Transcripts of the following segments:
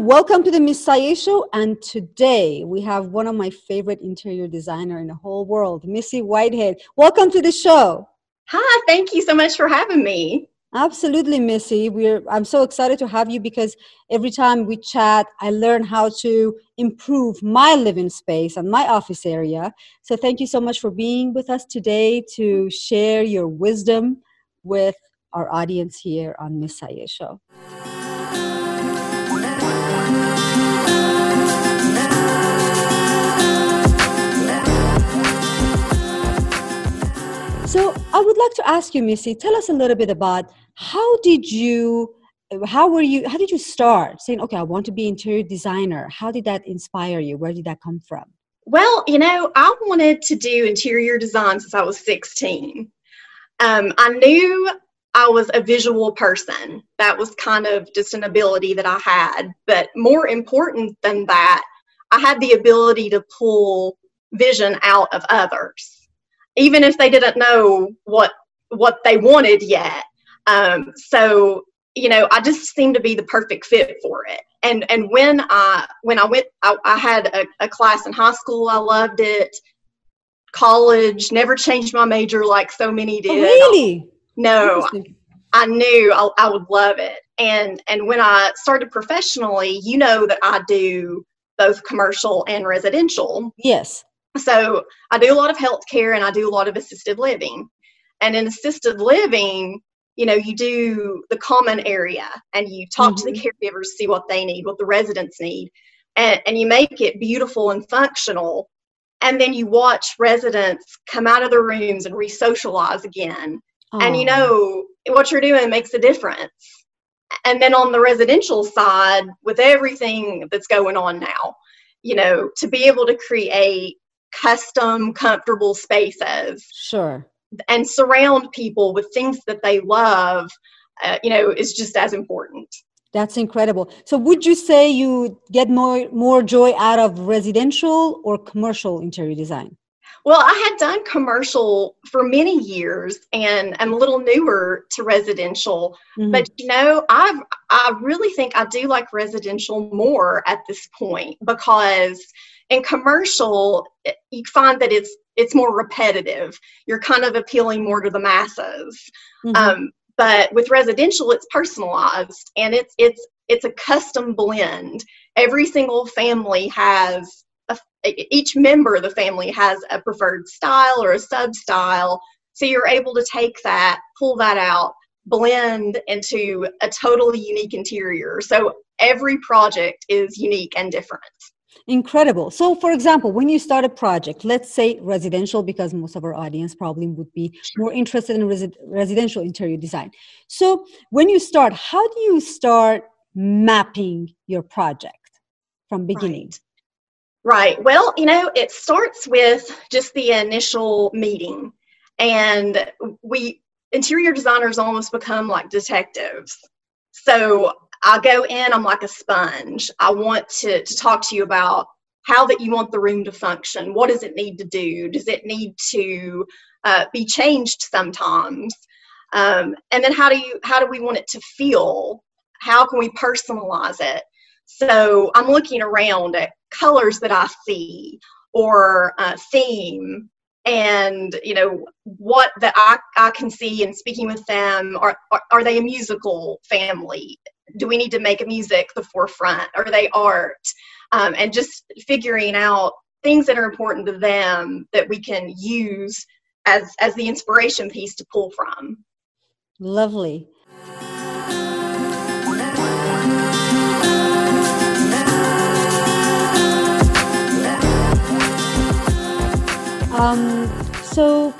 Welcome to the Miss Sayé Show. And today we have one of my favorite interior designer in the whole world, Missy Whitehead. Welcome to the show. Hi, thank you so much for having me. Absolutely, Missy. We're I'm so excited to have you because every time we chat, I learn how to improve my living space and my office area. So thank you so much for being with us today to share your wisdom with our audience here on Miss Sayé Show. I would like to ask you, Missy, tell us a little bit about how did you how were you how did you start saying okay i want to be interior designer. How did that inspire you? Where did that come from? Well you know i wanted to do interior design since i was 16 um, i knew i was a visual person. That was kind of just an ability that i had. But more important than that i had the ability to pull vision out of others even if they didn't know what what they wanted yet. Um, so you know, I just seemed to be the perfect fit for it. And and when I when I went, I, I had a, a class in high school. I loved it. College never changed my major like so many oh, did. Oh, really? No, I knew I, I would love it. And and when I started professionally, you know that I do both commercial and residential. Yes. So I do a lot of healthcare and I do a lot of assisted living. And in assisted living, you know, you do the common area and you talk mm-hmm. to the mm-hmm. caregivers, see what they need, what the residents need, and, and you make it beautiful and functional. And then you watch residents come out of the rooms and re socialize again. Aww. And you know, what you're doing makes a difference. And then on the residential side, with everything that's going on now, you know, to be able to create custom, comfortable spaces. Sure. And surround people with things that they love, uh, you know, is just as important. That's incredible. So, would you say you get more more joy out of residential or commercial interior design? Well, I had done commercial for many years, and I'm a little newer to residential. Mm-hmm. But you know, I've I really think I do like residential more at this point because in commercial you find that it's it's more repetitive. You're kind of appealing more to the masses. Mm-hmm. um, but with residential it's personalized and it's it's it's a custom blend. Every single family has a, each member of the family has a preferred style or a sub style so you're able to take that pull that out blend into a totally unique interior. So every project is unique and different Incredible. So, for example, when you start a project, let's say residential, because most of our audience probably would be more interested in resi- residential interior design. So, when you start, how do you start mapping your project from beginning? Right. right. Well, you know, it starts with just the initial meeting, and we interior designers almost become like detectives. So I go in, I'm like a sponge. I want to, to talk to you about how that you want the room to function. What does it need to do? Does it need to uh, be changed sometimes? Um, and then how do you how do we want it to feel? How can we personalize it? So I'm looking around at colors that I see or uh, theme and you know what that I, I can see and speaking with them are, are, are they a musical family do we need to make music the forefront? Are they art? Um, and just figuring out things that are important to them that we can use as as the inspiration piece to pull from. Lovely. Um, so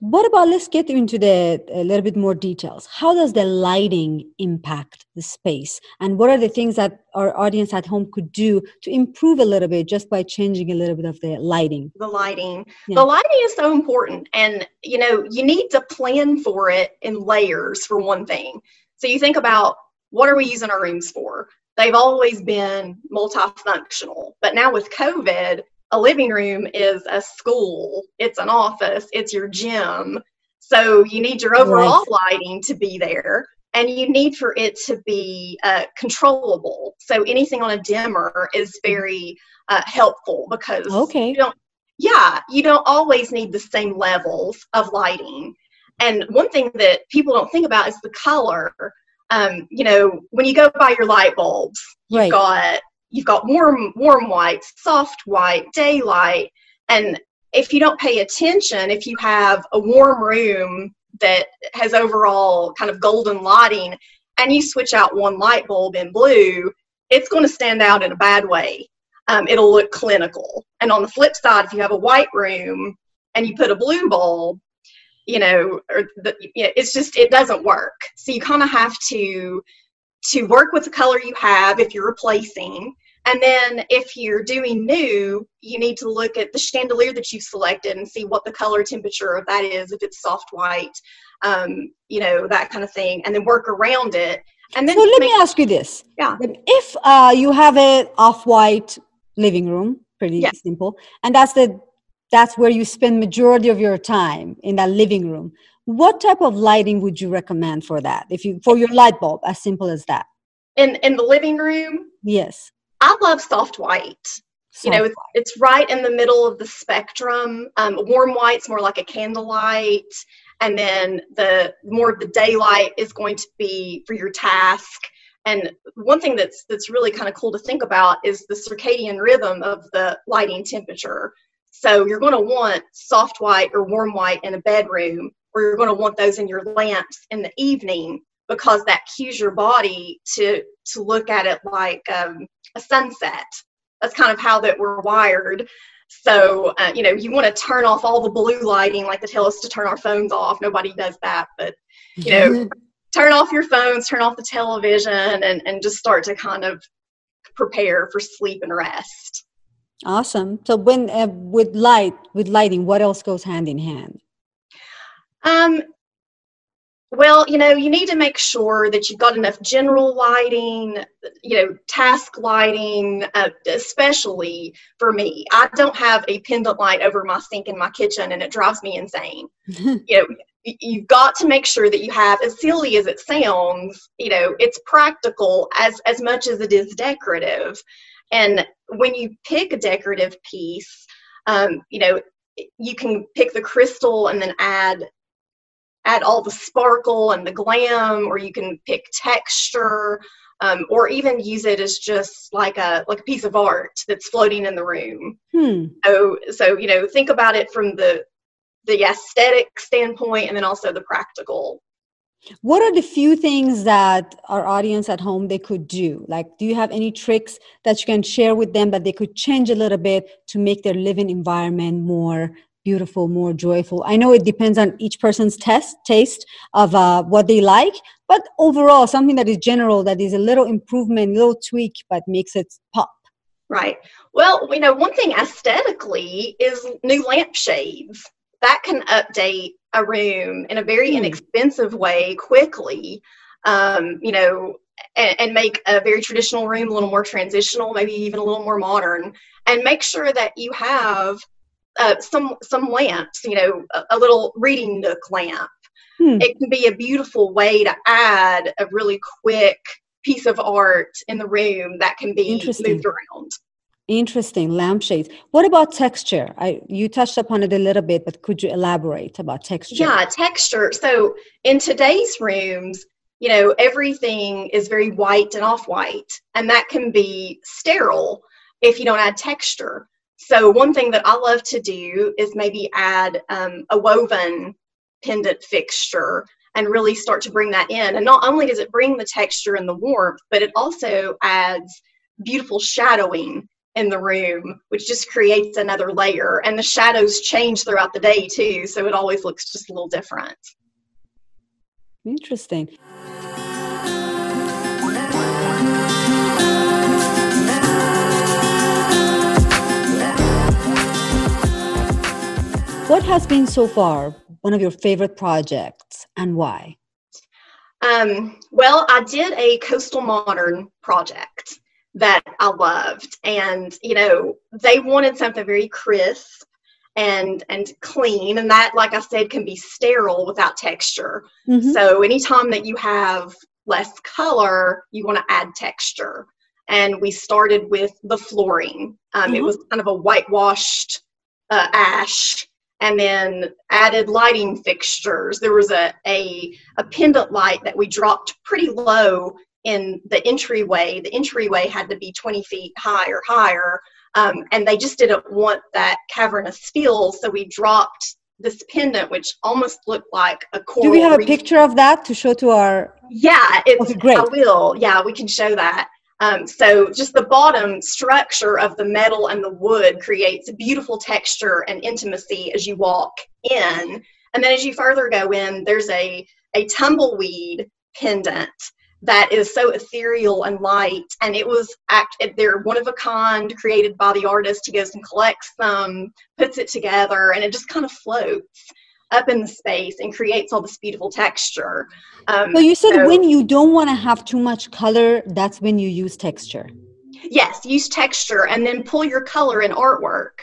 what about let's get into the a little bit more details. How does the lighting impact the space, and what are the things that our audience at home could do to improve a little bit just by changing a little bit of the lighting? The lighting, yeah. the lighting is so important, and you know you need to plan for it in layers for one thing. So you think about what are we using our rooms for? They've always been multifunctional, but now with COVID, a living room is a school, it's an office, it's your gym. So you need your overall right. lighting to be there. and you need for it to be uh, controllable. So anything on a dimmer is very uh, helpful because okay. you don't, yeah, you don't always need the same levels of lighting. And one thing that people don't think about is the color. Um, you know, when you go buy your light bulbs, you've Right. got you've got warm warm white, soft white, daylight, and if you don't pay attention, if you have a warm room that has overall kind of golden lighting and you switch out one light bulb in blue, it's going to stand out in a bad way. Um, it'll look clinical. And on the flip side, if you have a white room and you put a blue bulb, you know, or the, you know, it's just it doesn't work. So you kind of have to to work with the color you have if you're replacing. And then if you're doing new, you need to look at the chandelier that you've selected and see what the color temperature of that is, if it's soft white, um, you know, that kind of thing, and then work around it. And then So let make- me ask you this. Yeah. If uh, you have an off-white living room, pretty Yeah. simple, and that's the that's where you spend majority of your time in that living room. What type of lighting would you recommend for that? If you for your light bulb, as simple as that. in in the living room, Yes. I love soft white. you know Soft it's, it's right in the middle of the spectrum um, warm white's more like a candlelight and then the more of the daylight is going to be for your task and one thing that's that's really kind of cool to think about is the circadian rhythm of the lighting temperature so you're going to want soft white or warm white in a bedroom or you're going to want those in your lamps in the evening because that cues your body to to look at it like um, a sunset. That's kind of how that we're wired. So uh, you know you want to turn off all the blue lighting like they tell us to turn our phones off. Nobody does that but you know turn off your phones turn off the television and, and just start to kind of prepare for sleep and rest awesome. So when uh, with light, with lighting, what else goes hand in hand? Um, well, you know, you need to make sure that you've got enough general lighting, you know, task lighting, uh, especially for me. I don't have a pendant light over my sink in my kitchen and it drives me insane. you know, you've got to make sure that you have, as silly as it sounds, you know, it's practical as, as much as it is decorative. And when you pick a decorative piece, um, you know, you can pick the crystal and then add add all the sparkle and the glam or you can pick texture um, or even use it as just like a like a piece of art that's floating in the room Hmm. so so you know think about it from the the aesthetic standpoint and then also the practical What are the few things that our audience at home they could do? Like, do you have any tricks that you can share with them that they could change a little bit to make their living environment more beautiful, more joyful? I know it depends on each person's test taste of uh, what they like, but overall, something that is general, that is a little improvement, little tweak, but makes it pop. Right. Well, you know, one thing aesthetically is new lampshades. That can update a room in a very inexpensive way quickly. Um, you know, and, and make a very traditional room a little more transitional, maybe even a little more modern, and make sure that you have uh, some some lamps. You know, a, a little reading nook lamp. Hmm. It can be a beautiful way to add a really quick piece of art in the room that can be moved around. Interesting lampshades. What about texture? I you touched upon it a little bit, but could you elaborate about texture? Yeah, texture. So in today's rooms, you know, everything is very white and off white, and that can be sterile if you don't add texture. So one thing that I love to do is maybe add um, a woven pendant fixture and really start to bring that in. And not only does it bring the texture and the warmth, but it also adds beautiful shadowing in the room, which just creates another layer. And the shadows change throughout the day too, so it always looks just a little different. Interesting. What has been so far one of your favorite projects and why? Um, well, I did a coastal modern project that I loved, and you know, they wanted something very crisp and and clean. And that like i said can be sterile without texture. Mm-hmm. so anytime that you have less color you want to add texture. And we started with the flooring. Um, mm-hmm. it was kind of a whitewashed uh, ash and then added lighting fixtures. There was a, a a pendant light that we dropped pretty low in the entryway the entryway had to be 20 feet high or higher um, and they just didn't want that cavernous feel, so we dropped this pendant, which almost looked like a coral. Do we have a picture of that to show to our? Yeah, it's okay, great. I will. Yeah, we can show that. Um, so just the bottom structure of the metal and the wood creates a beautiful texture and intimacy as you walk in. And then as you further go in, there's a, a tumbleweed pendant that is so ethereal and light. And it was act they're one of a kind, created by the artist. He goes and collects them, puts it together, and it just kind of floats up in the space and creates all this beautiful texture. Um, so you said so, when you don't want to have too much color, that's when you use texture. Yes, use texture and then pull your color in artwork.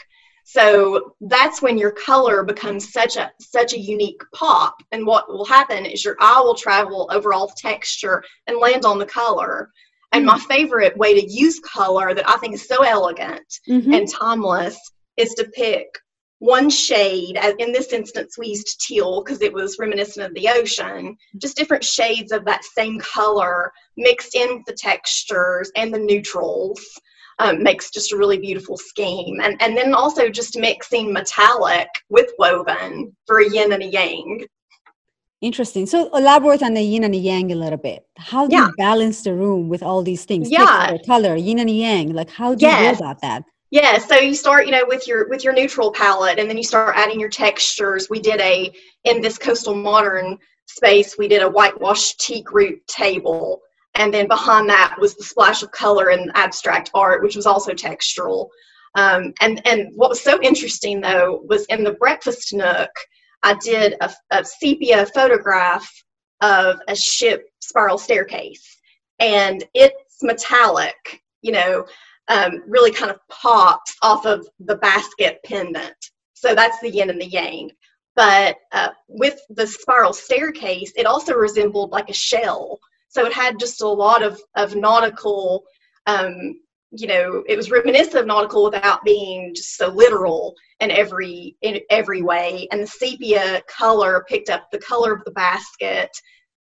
So that's when your color becomes such a such a unique pop. And what will happen is your eye will travel over all the texture and land on the color. And mm-hmm. my favorite way to use color that I think is so elegant mm-hmm. and timeless is to pick one shade. In this instance, we used teal because it was reminiscent of the ocean. Just different shades of that same color mixed in with the textures and the neutrals um, makes just a really beautiful scheme. And, and then also just mixing metallic with woven for a yin and a yang. Interesting. So elaborate on the yin and the yang a little bit. How do yeah. you balance the room with all these things? Yeah. Color, yin and yang. Like how do yes. you go about that? Yeah, so you start, you know, with your with your neutral palette and then you start adding your textures. We did a in this coastal modern space, we did a whitewashed teak root table and then behind that was the splash of color and abstract art, which was also textural. Um, and and what was so interesting though was in the breakfast nook, I did a, a sepia photograph of a ship spiral staircase, and it's metallic, you know, um, really kind of pops off of the basket pendant. So that's the yin and the yang. But uh, with the spiral staircase, it also resembled like a shell so it had just a lot of, of nautical, um, you know, it was reminiscent of nautical without being just so literal in every in every way. And the sepia color picked up the color of the basket.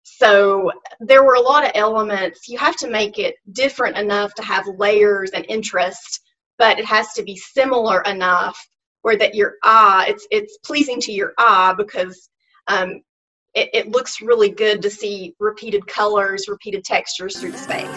So there were a lot of elements. You have to make it different enough to have layers and interest, but it has to be similar enough where that your eye it's it's pleasing to your eye because um, it, it looks really good to see repeated colors, repeated textures through the space.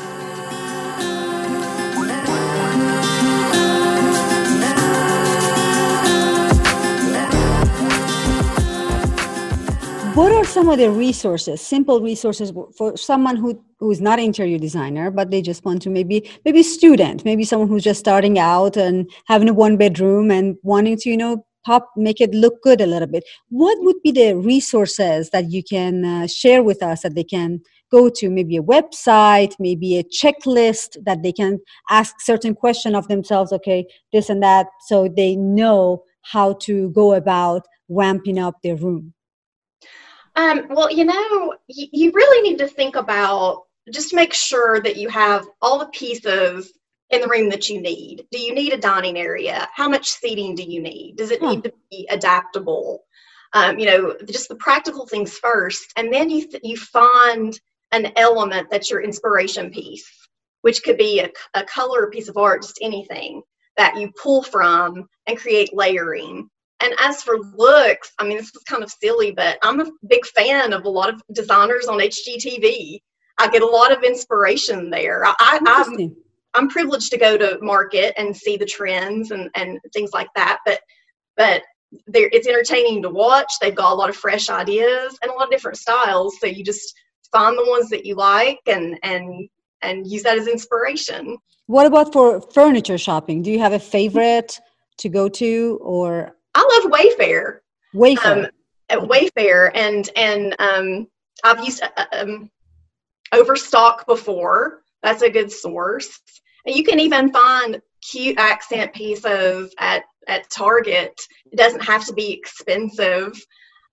what are some of the resources simple resources for someone who who is not interior designer but they just want to maybe maybe student maybe someone who's just starting out and having a one bedroom and wanting to you know pop make it look good a little bit. What would be the resources that you can uh, share with us that they can go to? Maybe a website maybe a checklist that they can ask certain question of themselves okay this and that so they know how to go about ramping up their room. Um, well you know you really need to think about just make sure that you have all the pieces in the room that you need. Do you need a dining area? How much seating do you need? Does it hmm. need to be adaptable? Um, you know, just the practical things first, and then you th- you find an element that's your inspiration piece, which could be a, a color, a piece of art, just anything that you pull from and create layering. And as for looks, I mean, this is kind of silly, but I'm a big fan of a lot of designers on HGTV. I get a lot of inspiration there. I, I, I'm privileged to go to market and see the trends and, and things like that. But but it's entertaining to watch. They've got a lot of fresh ideas and a lot of different styles. So you just find the ones that you like and and and use that as inspiration. What about for furniture shopping? Do you have a favorite to go to or? I love Wayfair. Wayfair. Um, at Wayfair and and um, I've used uh, um, Overstock before. That's a good source. You can even find cute accent pieces at at Target. It doesn't have to be expensive.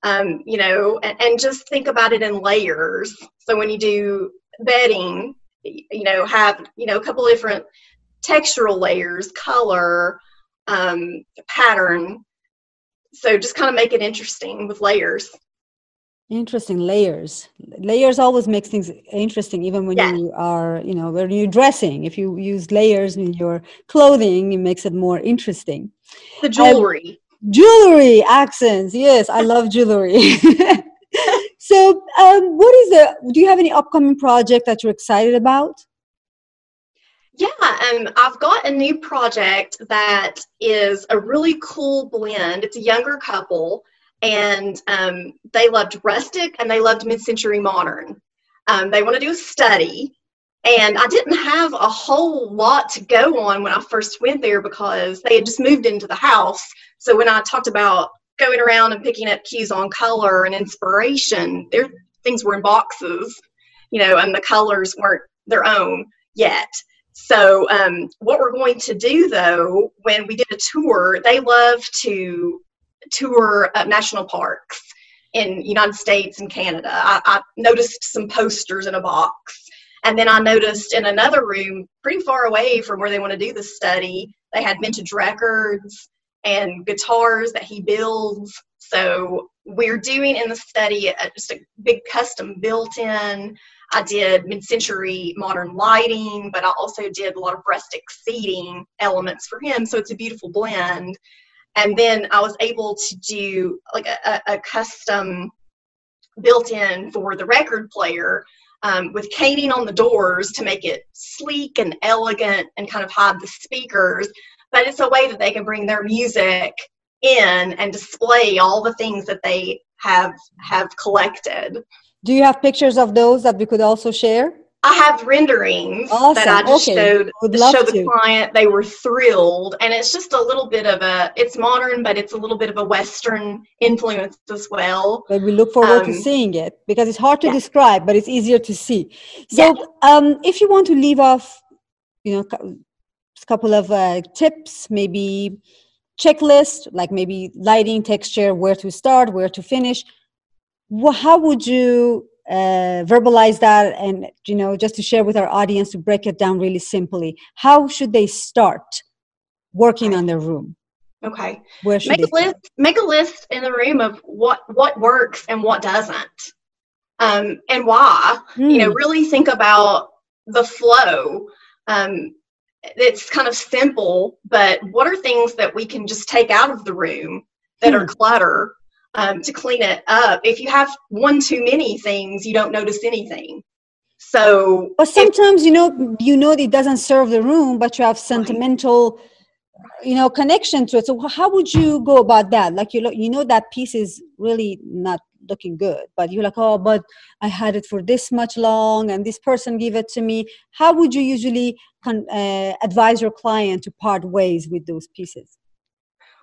Um, you know, and, and just think about it in layers. So when you do bedding, you know, have, you know, a couple different textural layers, color, um, pattern. So just kind of make it interesting with layers. Interesting layers. Layers always makes things interesting, even when yeah. you are, you know, when you're dressing. If you use layers in your clothing, it makes it more interesting. The jewelry. Um, jewelry accents. Yes, I love jewelry. so, um, what is the? Do you have any upcoming project that you're excited about? Yeah, um, I've got a new project that is a really cool blend. It's a younger couple and um, they loved rustic and they loved mid-century modern. Um, they want to do a study, and I didn't have a whole lot to go on when I first went there because they had just moved into the house. So when I talked about going around and picking up cues on color and inspiration, their things were in boxes, you know, and the colors weren't their own yet. So, um, what we're going to do though, when we did a tour, they love to tour uh, national parks in United States and Canada. I, I noticed some posters in a box. And then I noticed in another room, pretty far away from where they want to do the study, they had vintage records and guitars that he builds. So we're doing in the study a, just a big custom built in. I did mid century modern lighting, but I also did a lot of rustic seating elements for him. So it's a beautiful blend and then I was able to do like a, a custom built in for the record player um, with caning on the doors to make it sleek and elegant and kind of hide the speakers. But it's a way that they can bring their music in and display all the things that they have have collected. Do you have pictures of those that we could also share? I have renderings awesome. that I just okay. showed show the to. client. They were thrilled, and it's just a little bit of a. It's modern, but it's a little bit of a Western influence as well. But we look forward um, to seeing it because it's hard to yeah. describe, but it's easier to see. So, yeah. um, if you want to leave off, you know, a couple of uh, tips, maybe checklist, like maybe lighting, texture, where to start, where to finish. Well, how would you uh, verbalize that and you know just to share with our audience to break it down really simply how should they start working on their room okay where should make a list make a list in the room of what what works and what doesn't um, and why mm. you know hmm. really think about the flow um, it's kind of simple but what are things that we can just take out of the room that mm. are hmm. clutter um, to clean it up. If you have one too many things, you don't notice anything. So, but sometimes you know you know it doesn't serve the room, but you have sentimental, right. you know, connection to it. So how would you go about that? Like you, you know, that piece is really not looking good, but you're like, oh, but I had it for this much long, and this person gave it to me. How would you usually con- uh, advise your client to part ways with those pieces?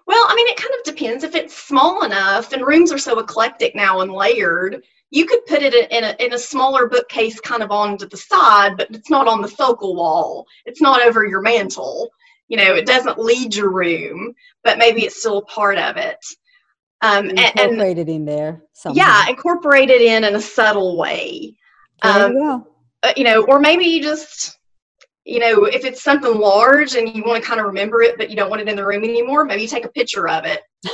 Well, I mean, it kind of depends. If it's small enough, and rooms are so eclectic now and layered, you could put it in a, in a smaller bookcase kind of on to the side, but it's not on the focal wall. It's not over your mantle. You know, it doesn't lead your room, but maybe it's still a part of it. Um, incorporated in there. Somehow. Yeah, incorporated in in a subtle way. Um, you, uh, you know, or maybe you just you know, if it's something large and you want to kind of remember it, but you don't want it in the room anymore, maybe take a picture of it.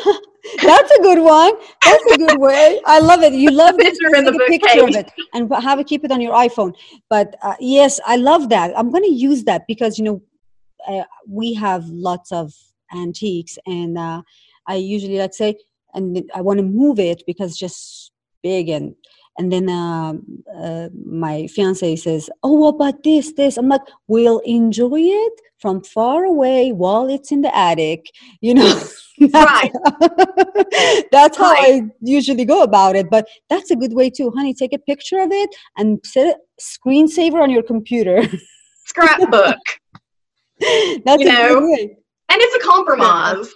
That's a good one. That's a good way. I love it. You love it. Picture in the a picture of it and have it keep it on your iPhone. But uh, yes, I love that. I'm going to use that because you know uh, we have lots of antiques, and uh, I usually like say, and I want to move it because it's just big and and then uh, uh, my fiance says oh what about this this? I'm like we'll enjoy it from far away while it's in the attic you know? Right. That's how right. i usually go about it but that's a good way too honey. Take a picture of it and set a screensaver on your computer. Scrapbook. That's you know? and it's a compromise.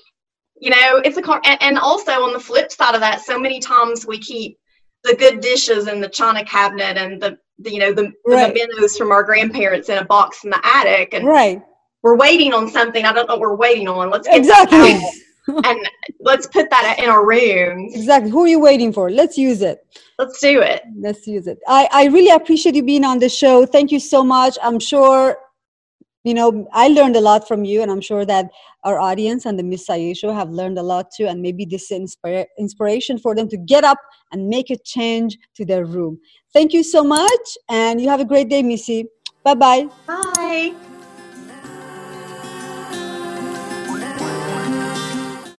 You know it's a car and, and also on the flip side of that so many times we keep the good dishes in the china cabinet and the, the you know the, right. the mementos from our grandparents in a box in the attic and right we're waiting on something i don't know what we're waiting on let's get exactly and let's put that in our rooms. Exactly. Who are you waiting for? Let's use it. Let's do it. Let's use it. I, I really appreciate you being on the show. Thank you so much. I'm sure, you know, I learned a lot from you, and I'm sure that our audience and the Miss Sayé show have learned a lot too. And maybe this is inspira- inspiration for them to get up and make a change to their room. Thank you so much, and you have a great day, Missy. Bye-bye. Bye.